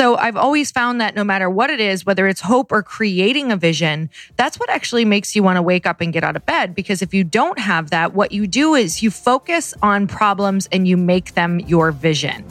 So I've always found that no matter what it is, whether it's hope or creating a vision, that's what actually makes you want to wake up and get out of bed. Because if you don't have that, what you do is you focus on problems and you make them your vision.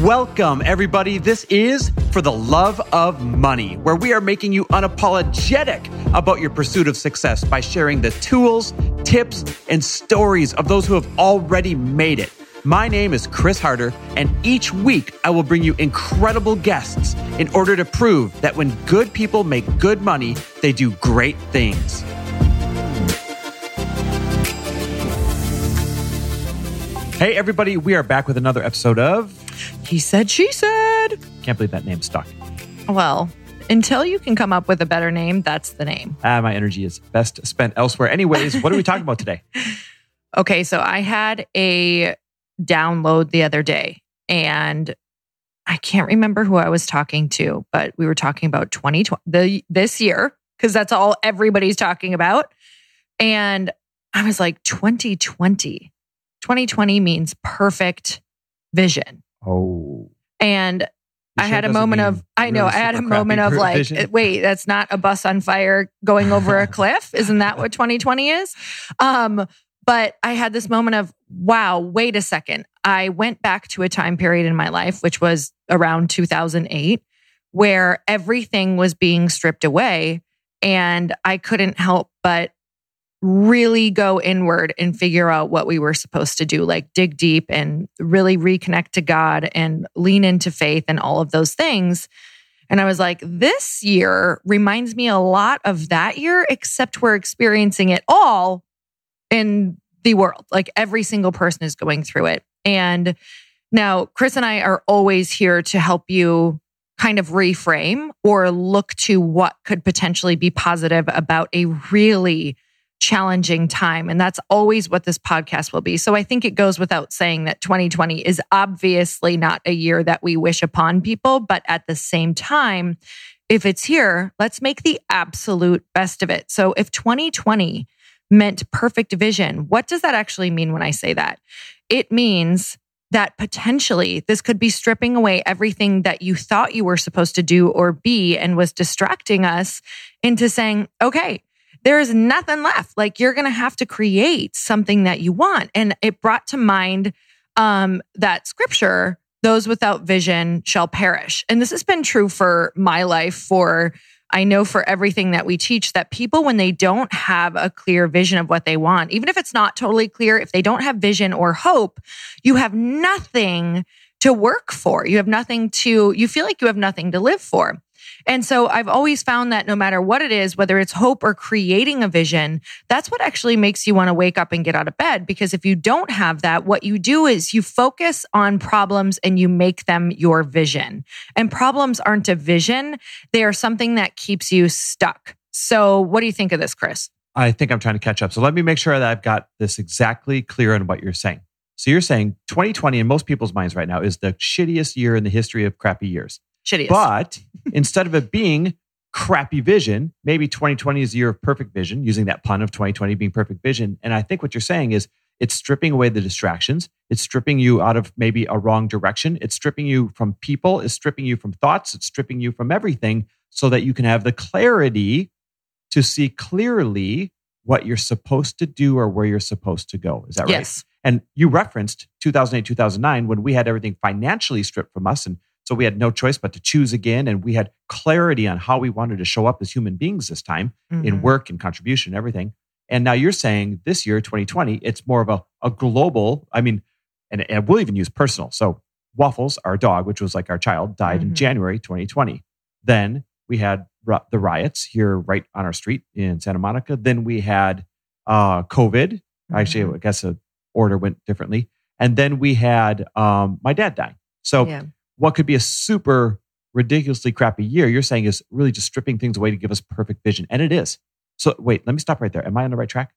Welcome, everybody. This is For the Love of Money, where we are making you unapologetic about your pursuit of success by sharing the tools, tips, and stories of those who have already made it. My name is Chris Harder, and each week I will bring you incredible guests in order to prove that when good people make good money, they do great things. Hey, everybody, we are back with another episode of He said, she said. Can't believe that name stuck. Well, until you can come up with a better name, that's the name. Ah, my energy is best spent elsewhere. Anyways, what are we talking about today? Okay, so I had a download the other day and I can't remember who I was talking to, but we were talking about 2020 the this year because that's all everybody's talking about. And I was like 2020. 2020 means perfect vision. Oh. And I sure had a moment of I know I had a moment of like wait that's not a bus on fire going over a cliff isn't that what 2020 is um but I had this moment of wow wait a second I went back to a time period in my life which was around 2008 where everything was being stripped away and I couldn't help but really go inward and figure out what we were supposed to do, like dig deep and really reconnect to God and lean into faith and all of those things. And I was like, this year reminds me a lot of that year, except we're experiencing it all in the world. Like every single person is going through it. And now, Chris and I are always here to help you kind of reframe or look to what could potentially be positive about a really challenging time. And that's always what this podcast will be. So I think it goes without saying that 2020 is obviously not a year that we wish upon people. But at the same time, if it's here, let's make the absolute best of it. So if 2020 meant perfect vision, what does that actually mean when I say that? It means that potentially this could be stripping away everything that you thought you were supposed to do or be and was distracting us into saying, okay, there is nothing left. Like you're going to have to create something that you want. And it brought to mind um, that scripture, those without vision shall perish. And this has been true for my life for I know for everything that we teach that people, when they don't have a clear vision of what they want, even if it's not totally clear, if they don't have vision or hope, you have nothing to work for. You have nothing to, you feel like you have nothing to live for. And so I've always found that no matter what it is, whether it's hope or creating a vision, that's what actually makes you want to wake up and get out of bed. Because if you don't have that, what you do is you focus on problems and you make them your vision. And problems aren't a vision, they are something that keeps you stuck. So what do you think of this, Chris? I think I'm trying to catch up. So let me make sure that I've got this exactly clear on what you're saying. So you're saying 2020 in most people's minds right now is the shittiest year in the history of crappy years. Shittiest. But instead of it being crappy vision, maybe 2020 is the year of perfect vision, using that pun of 2020 being perfect vision. And I think what you're saying is it's stripping away the distractions. It's stripping you out of maybe a wrong direction. It's stripping you from people. It's stripping you from thoughts. It's stripping you from everything so that you can have the clarity to see clearly what you're supposed to do or where you're supposed to go. Is that right? yes. And you referenced 2008, 2009 when we had everything financially stripped from us. And so we had no choice but to choose again. And we had clarity on how we wanted to show up as human beings this time in Mhm. work and contribution and everything. And now you're saying this year, 2020, it's more of a, a global, I mean, and, and we'll even use personal. So Waffles, our dog, which was like our child, died in Mhm. January 2020. Then we had ri- the riots here right on our street in Santa Monica. Then we had uh, COVID. Actually, Mhm. I guess the order went differently. And then we had um, my dad dying. So yeah. What could be a super ridiculously crappy year, you're saying is really just stripping things away to give us perfect vision. And it is. So wait, let me stop right there. Am I on the right track?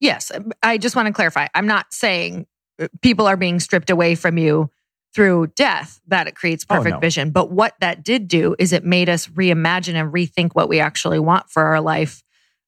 Yes. I just want to clarify. I'm not saying uh, people are being stripped away from you through death that it creates Oh, perfect no. vision. But what that did do is it made us reimagine and rethink what we actually want for our life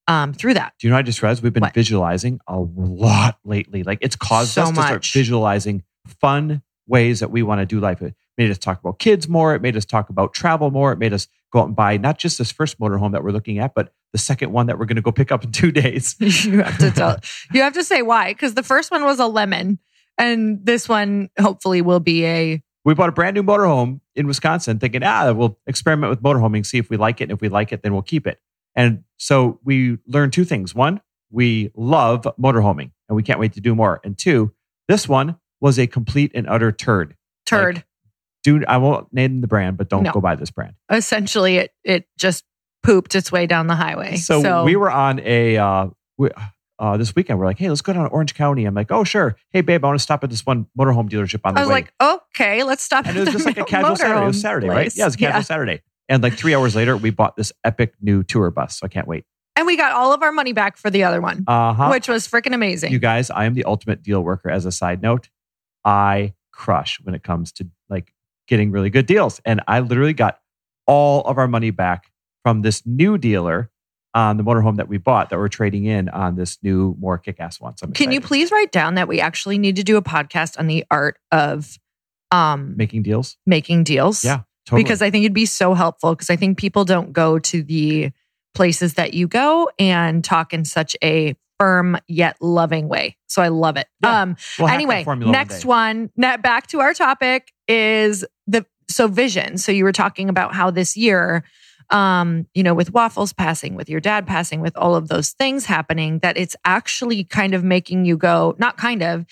um, through that. Do you know what I just realized? We've been What? visualizing a lot lately. Like it's caused So us to start visualizing fun ways that we want to do life. Made us talk about kids more. It made us talk about travel more. It made us go out and buy not just this first motorhome that we're looking at, but the second one that we're going to go pick up in two days. you have to tell. You have to say why, because the first one was a lemon, and this one hopefully will be a. We bought a brand new motorhome in Wisconsin, thinking, ah, we'll experiment with motorhoming, see if we like it, and if we like it, then we'll keep it. And so we learned two things. One, we love motorhoming, and we can't wait to do more. And two, this one was a complete and utter turd. Turd. Like, dude, I won't name the brand, but don't No. go buy this brand. Essentially, it it just pooped its way down the highway. So, we were on a uh, we, uh, this weekend. We're like, hey, let's go down to Orange County. I'm like, oh sure. Hey, babe, I want to stop at this one motorhome dealership on the way?" I was way. like, okay, let's stop. and it was just like a casual Saturday. It was motorhome Saturday, right? place. Yeah, it was a casual Saturday. And like three hours later, we bought this epic new tour bus. So I can't wait. And we got all of our money back for the other one, Uh huh. which was freaking amazing. You guys, I am the ultimate deal worker. As a side note, I crush when it comes to getting really good deals. And I literally got all of our money back from this new dealer on the motorhome that we bought that we're trading in on this new, more kick ass one. So Can you please write down that we actually need to do a podcast on the art of um, making deals? making deals? Yeah, totally. because I think it'd be so helpful because I think people don't go to the places that you go and talk in such a firm yet loving way. So I love it. Yeah. Um We'll anyway, one next one, net back to our topic is the so vision. So you were talking about how this year um, you know, with waffles passing, with your dad passing, with all of those things happening, that it's actually kind of making you go, not kind of,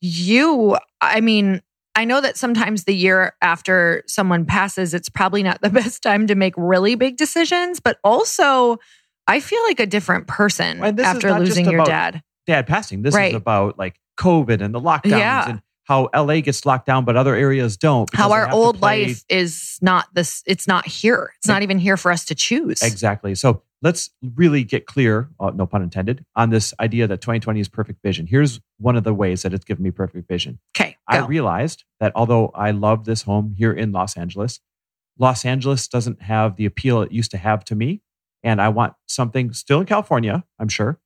you, I mean, I know that sometimes the year after someone passes, it's probably not the best time to make really big decisions, but also I feel like a different person after losing your dad. dad passing. This Right. is about like COVID and the lockdowns Yeah. and how LA gets locked down, but other areas don't. How our old life is not this, it's not here. It's not even here for us to choose. Exactly. So let's really get clear, uh, no pun intended, on this idea that 2020 is perfect vision. Here's one of the ways that it's given me perfect vision. Okay. I realized that although I love this home here in Los Angeles, Los Angeles doesn't have the appeal it used to have to me. And I want something still in California, I'm sure,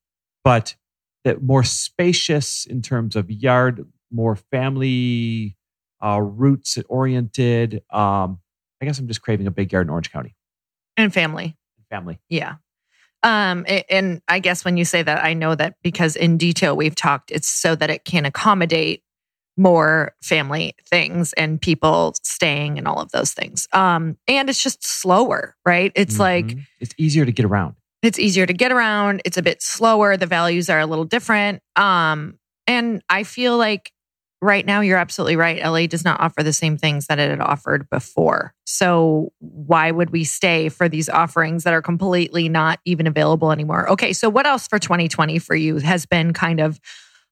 but that more spacious in terms of yard, more family uh, roots oriented. Um, I guess I'm just craving a big yard in Orange County. and family. Family. Yeah. Um, and I guess when you say that, I know that because in detail we've talked, it's so that it can accommodate more family things and people staying and all of those things. Um, and it's just slower, right? It's like Mhm. it's easier to get around. it's easier to get around. It's a bit slower. The values are a little different. Um, and I feel like right now you're absolutely right. LA does not offer the same things that it had offered before. So why would we stay for these offerings that are completely not even available anymore? Okay, so what else for 2020 for you has been kind of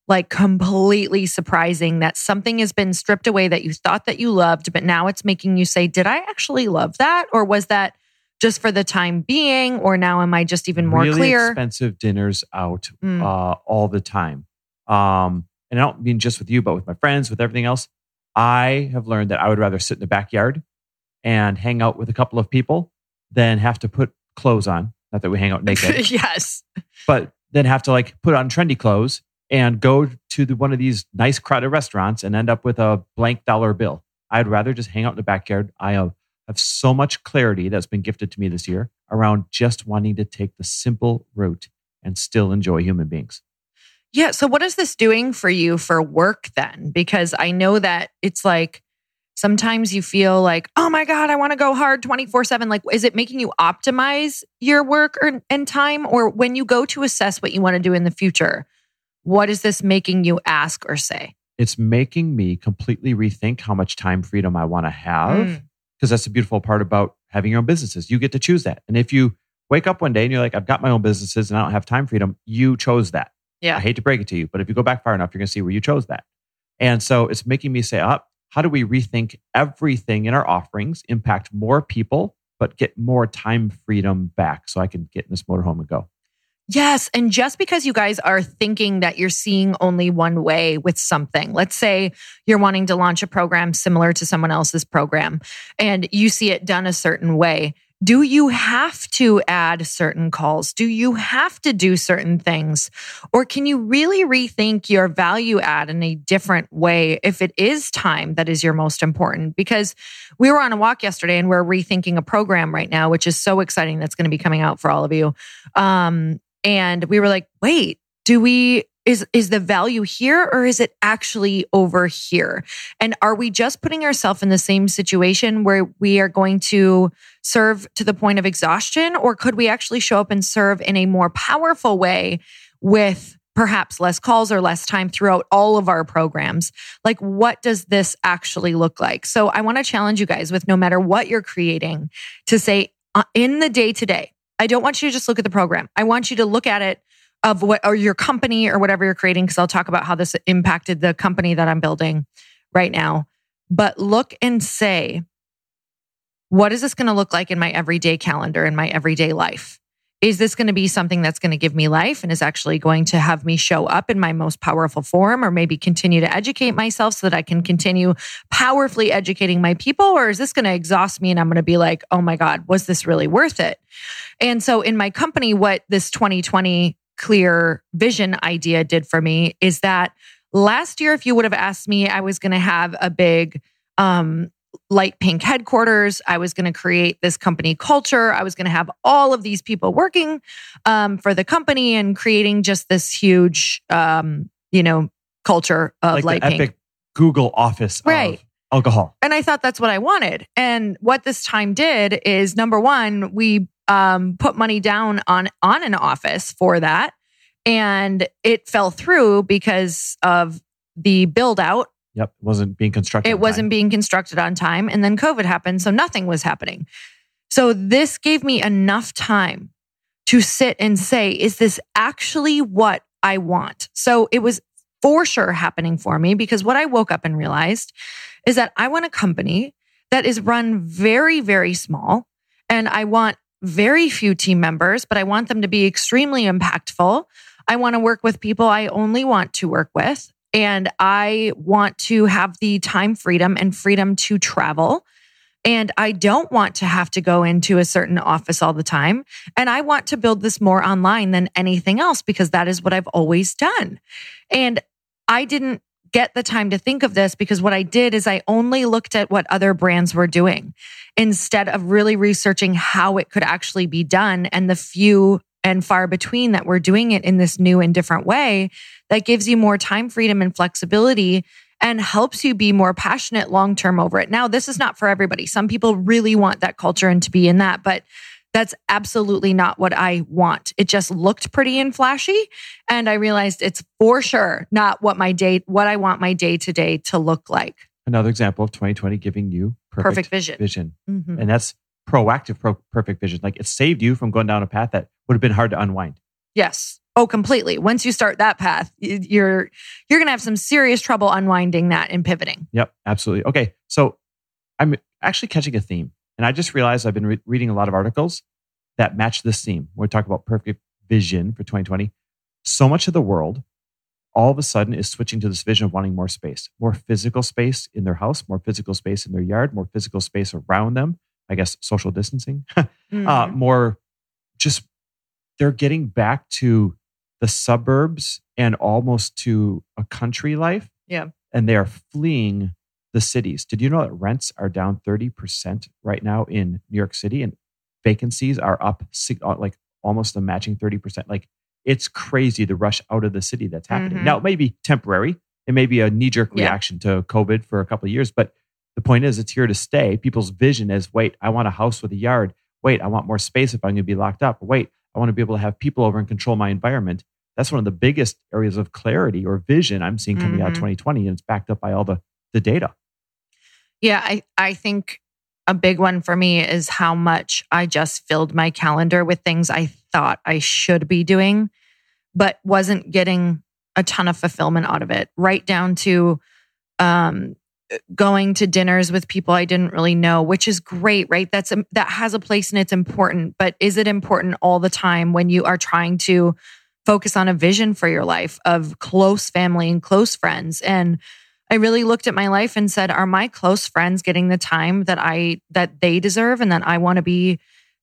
like completely surprising that something has been stripped away that you thought that you loved, but now it's making you say, did I actually love that? Or was that just for the time being? Or now am I just even more really clear? expensive dinners out Mm. uh, all the time. Um, and I don't mean just with you, but with my friends, with everything else. I have learned that I would rather sit in the backyard and hang out with a couple of people than have to put clothes on. Not that we hang out naked, yes. but then have to like put on trendy clothes and go to the, one of these nice crowded restaurants and end up with a blank dollar bill. I'd rather just hang out in the backyard. I have, have so much clarity that's been gifted to me this year around just wanting to take the simple route and still enjoy human beings. Yeah. So, what is this doing for you for work then? Because I know that it's like sometimes you feel like, oh my God, I want to go hard 24 7. Like, is it making you optimize your work or, and time? Or when you go to assess what you want to do in the future, what is this making you ask or say? It's making me completely rethink how much time freedom I want to have. Mm. Because that's the beautiful part about having your own businesses. You get to choose that. And if you wake up one day and you're like, I've got my own businesses and I don't have time freedom, you chose that. Yeah. I hate to break it to you, but if you go back far enough, you're going to see where you chose that. And so it's making me say, up, how do we rethink everything in our offerings, impact more people, but get more time freedom back so I can get in this motorhome and go? Yes. And just because you guys are thinking that you're seeing only one way with something, let's say you're wanting to launch a program similar to someone else's program and you see it done a certain way, do you have to add certain calls? Do you have to do certain things? Or can you really rethink your value add in a different way if it is time that is your most important? Because we were on a walk yesterday and we're rethinking a program right now, which is so exciting that's going to be coming out for all of you. Um, and we were like, wait, do we is is the value here or is it actually over here? And are we just putting ourselves in the same situation where we are going to serve to the point of exhaustion? Or could we actually show up and serve in a more powerful way with perhaps less calls or less time throughout all of our programs? Like what does this actually look like? So i want to challenge you guys with no matter what you're creating to say uh, in the day to day I don't want you to just look at the program. I want you to look at it of what or your company or whatever you're creating because I'll talk about how this impacted the company that I'm building right now. But look and say what is this going to look like in my everyday calendar in my everyday life? Is this going to be something that's going to give me life and is actually going to have me show up in my most powerful form or maybe continue to educate myself so that I can continue powerfully educating my people? Or is this going to exhaust me and I'm going to be like, oh my God, was this really worth it? And so in my company, what this 2020 clear vision idea did for me is that last year, if you would have asked me, I was going to have a big, um, Lite Pink headquarters. I was going to create this company culture. I was going to have all of these people working um, for the company and creating just this huge, um, you know, culture of like light the pink. epic Google office Right. of alcohol. And I thought that's what I wanted. And what this time did is number one, we um, put money down on on an office for that, and it fell through because of the build out. Yep, it wasn't being constructed. It wasn't time. being constructed on time, and then COVID happened, so nothing was happening. So this gave me enough time to sit and say, is this actually what I want? So it was for sure happening for me because what I woke up and realized is that I want a company that is run very, very small. And I want very few team members, but I want them to be extremely impactful. I want to work with people I only want to work with. And I want to have the time freedom and freedom to travel. And I don't want to have to go into a certain office all the time. And I want to build this more online than anything else because that is what I've always done. And I didn't get the time to think of this because what I did is I only looked at what other brands were doing instead of really researching how it could actually be done and the few and far between that we're doing it in this new and different way that gives you more time freedom and flexibility and helps you be more passionate long term over it. Now, this is not for everybody. Some people really want that culture and to be in that, but that's absolutely not what I want. It just looked pretty and flashy. And I realized it's for sure not what my day, what I want my day to day to look like. Another example of 2020 giving you perfect, Perfect vision. vision. Mhm. And that's proactive pro- perfect vision. Like it saved you from going down a path that would have been hard to unwind. Yes. Oh, completely. Once you start that path, you're you're going to have some serious trouble unwinding that and pivoting. Yep, absolutely. Okay, so I'm actually catching a theme, and I just realized I've been re- reading a lot of articles that match this theme. We talk about perfect vision for 2020, so much of the world all of a sudden is switching to this vision of wanting more space, more physical space in their house, more physical space in their yard, more physical space around them. I guess social distancing, uh, Mhm. more just they're getting back to the suburbs and almost to a country life. Yeah. And they are fleeing the cities. Did you know that rents are down 30% right now in New York City and vacancies are up uh, like almost a matching 30%? Like it's crazy the rush out of the city that's happening. Mhm. Now, it may be temporary. It may be a knee jerk Yeah. reaction to COVID for a couple of years, but the point is it's here to stay. People's vision is wait, I want a house with a yard. Wait, I want more space if I'm going to be locked up. Wait, I want to be able to have people over and control my environment. That's one of the biggest areas of clarity or vision I'm seeing coming out of Mhm. 2020, and it's backed up by all the the data. Yeah, I, I think a big one for me is how much I just filled my calendar with things I thought I should be doing, but wasn't getting a ton of fulfillment out of it, right down to um, going to dinners with people I didn't really know, which is great, right? That's a, that has a place and it's important, but is it important all the time when you are trying to focus on a vision for your life of close family and close friends and I really looked at my life and said, are my close friends getting the time that I that they deserve and that I want to be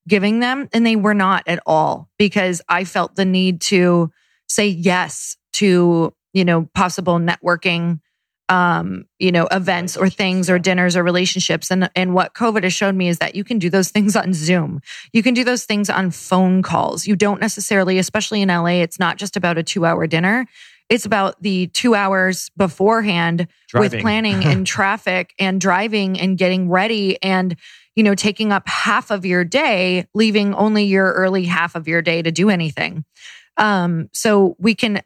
giving them. And they were not at all because I felt the need to say yes to, you know, possible networking um, you know, events or things or dinners or relationships. And and what COVID has shown me is that you can do those things on Zoom. You can do those things on phone calls. You don't necessarily, especially in LA, it's not just about a two hour dinner. It's about the two hours beforehand Driving. with planning and traffic and driving and getting ready and you know taking up half of your day, leaving only your early half of your day to do anything. Um, so we can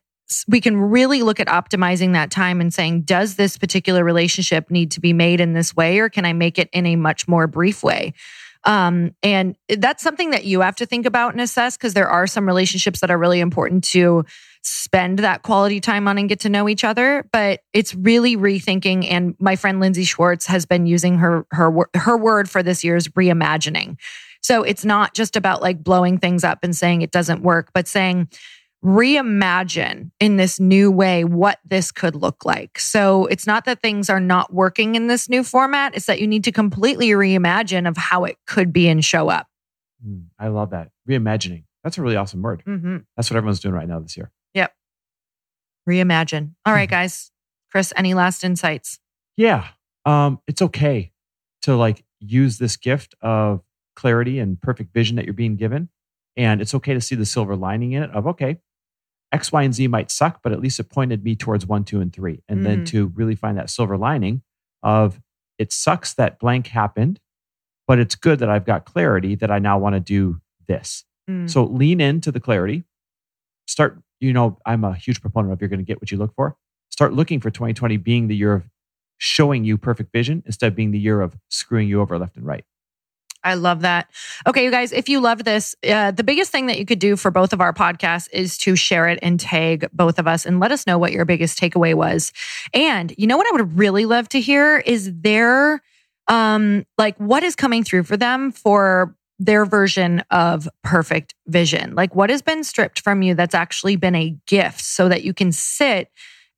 we can really look at optimizing that time and saying, does this particular relationship need to be made in this way, or can I make it in a much more brief way? Um, and that's something that you have to think about and assess because there are some relationships that are really important to spend that quality time on and get to know each other. But it's really rethinking. And my friend Lindsay Schwartz has been using her her her word for this year's reimagining. So it's not just about like blowing things up and saying it doesn't work, but saying reimagine in this new way what this could look like. So it's not that things are not working in this new format, it's that you need to completely reimagine of how it could be and show up. Mm, I love that. Reimagining. That's a really awesome word. Mm-hmm. That's what everyone's doing right now this year. Yep. Reimagine. All right, guys. Chris, any last insights? Yeah. Um, it's okay to like use this gift of clarity and perfect vision that you're being given. And it's okay to see the silver lining in it of, okay, X, Y, and Z might suck, but at least it pointed me towards one, two, and three. And mm. then to really find that silver lining of it sucks that blank happened, but it's good that I've got clarity that I now want to do this. Mm. So lean into the clarity. Start, you know, I'm a huge proponent of you're going to get what you look for. Start looking for 2020 being the year of showing you perfect vision instead of being the year of screwing you over left and right. I love that. Okay, you guys, if you loved this, uh, the biggest thing that you could do for both of our podcasts is to share it and tag both of us and let us know what your biggest takeaway was. And you know what I would really love to hear is their, um, like what is coming through for them for their version of perfect vision. Like what has been stripped from you that's actually been a gift so that you can sit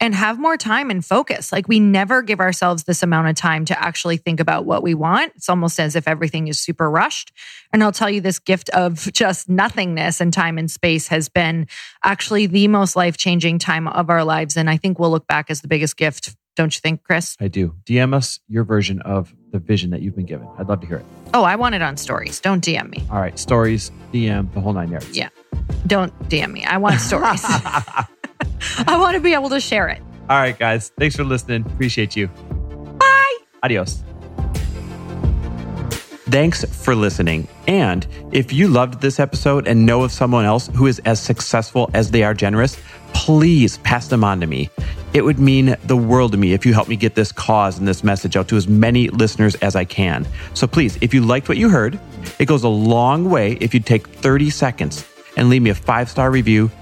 and have more time and focus. Like we never give ourselves this amount of time to actually think about what we want. It's almost as if everything is super rushed. And I'll tell you, this gift of just nothingness and time and space has been actually the most life changing time of our lives. And I think we'll look back as the biggest gift. Don't you think, Chris? I do. DM us your version of the vision that you've been given. I'd love to hear it. Oh, I want it on stories. Don't DM me. All right. Stories, DM, the whole nine yards. Yeah. Don't DM me. I want stories. I want to be able to share it. All right, guys. Thanks for listening. Appreciate you. Bye. Adios. Thanks for listening. And if you loved this episode and know of someone else who is as successful as they are generous, please pass them on to me. It would mean the world to me if you help me get this cause and this message out to as many listeners as I can. So please, if you liked what you heard, it goes a long way if you take 30 seconds and leave me a five star review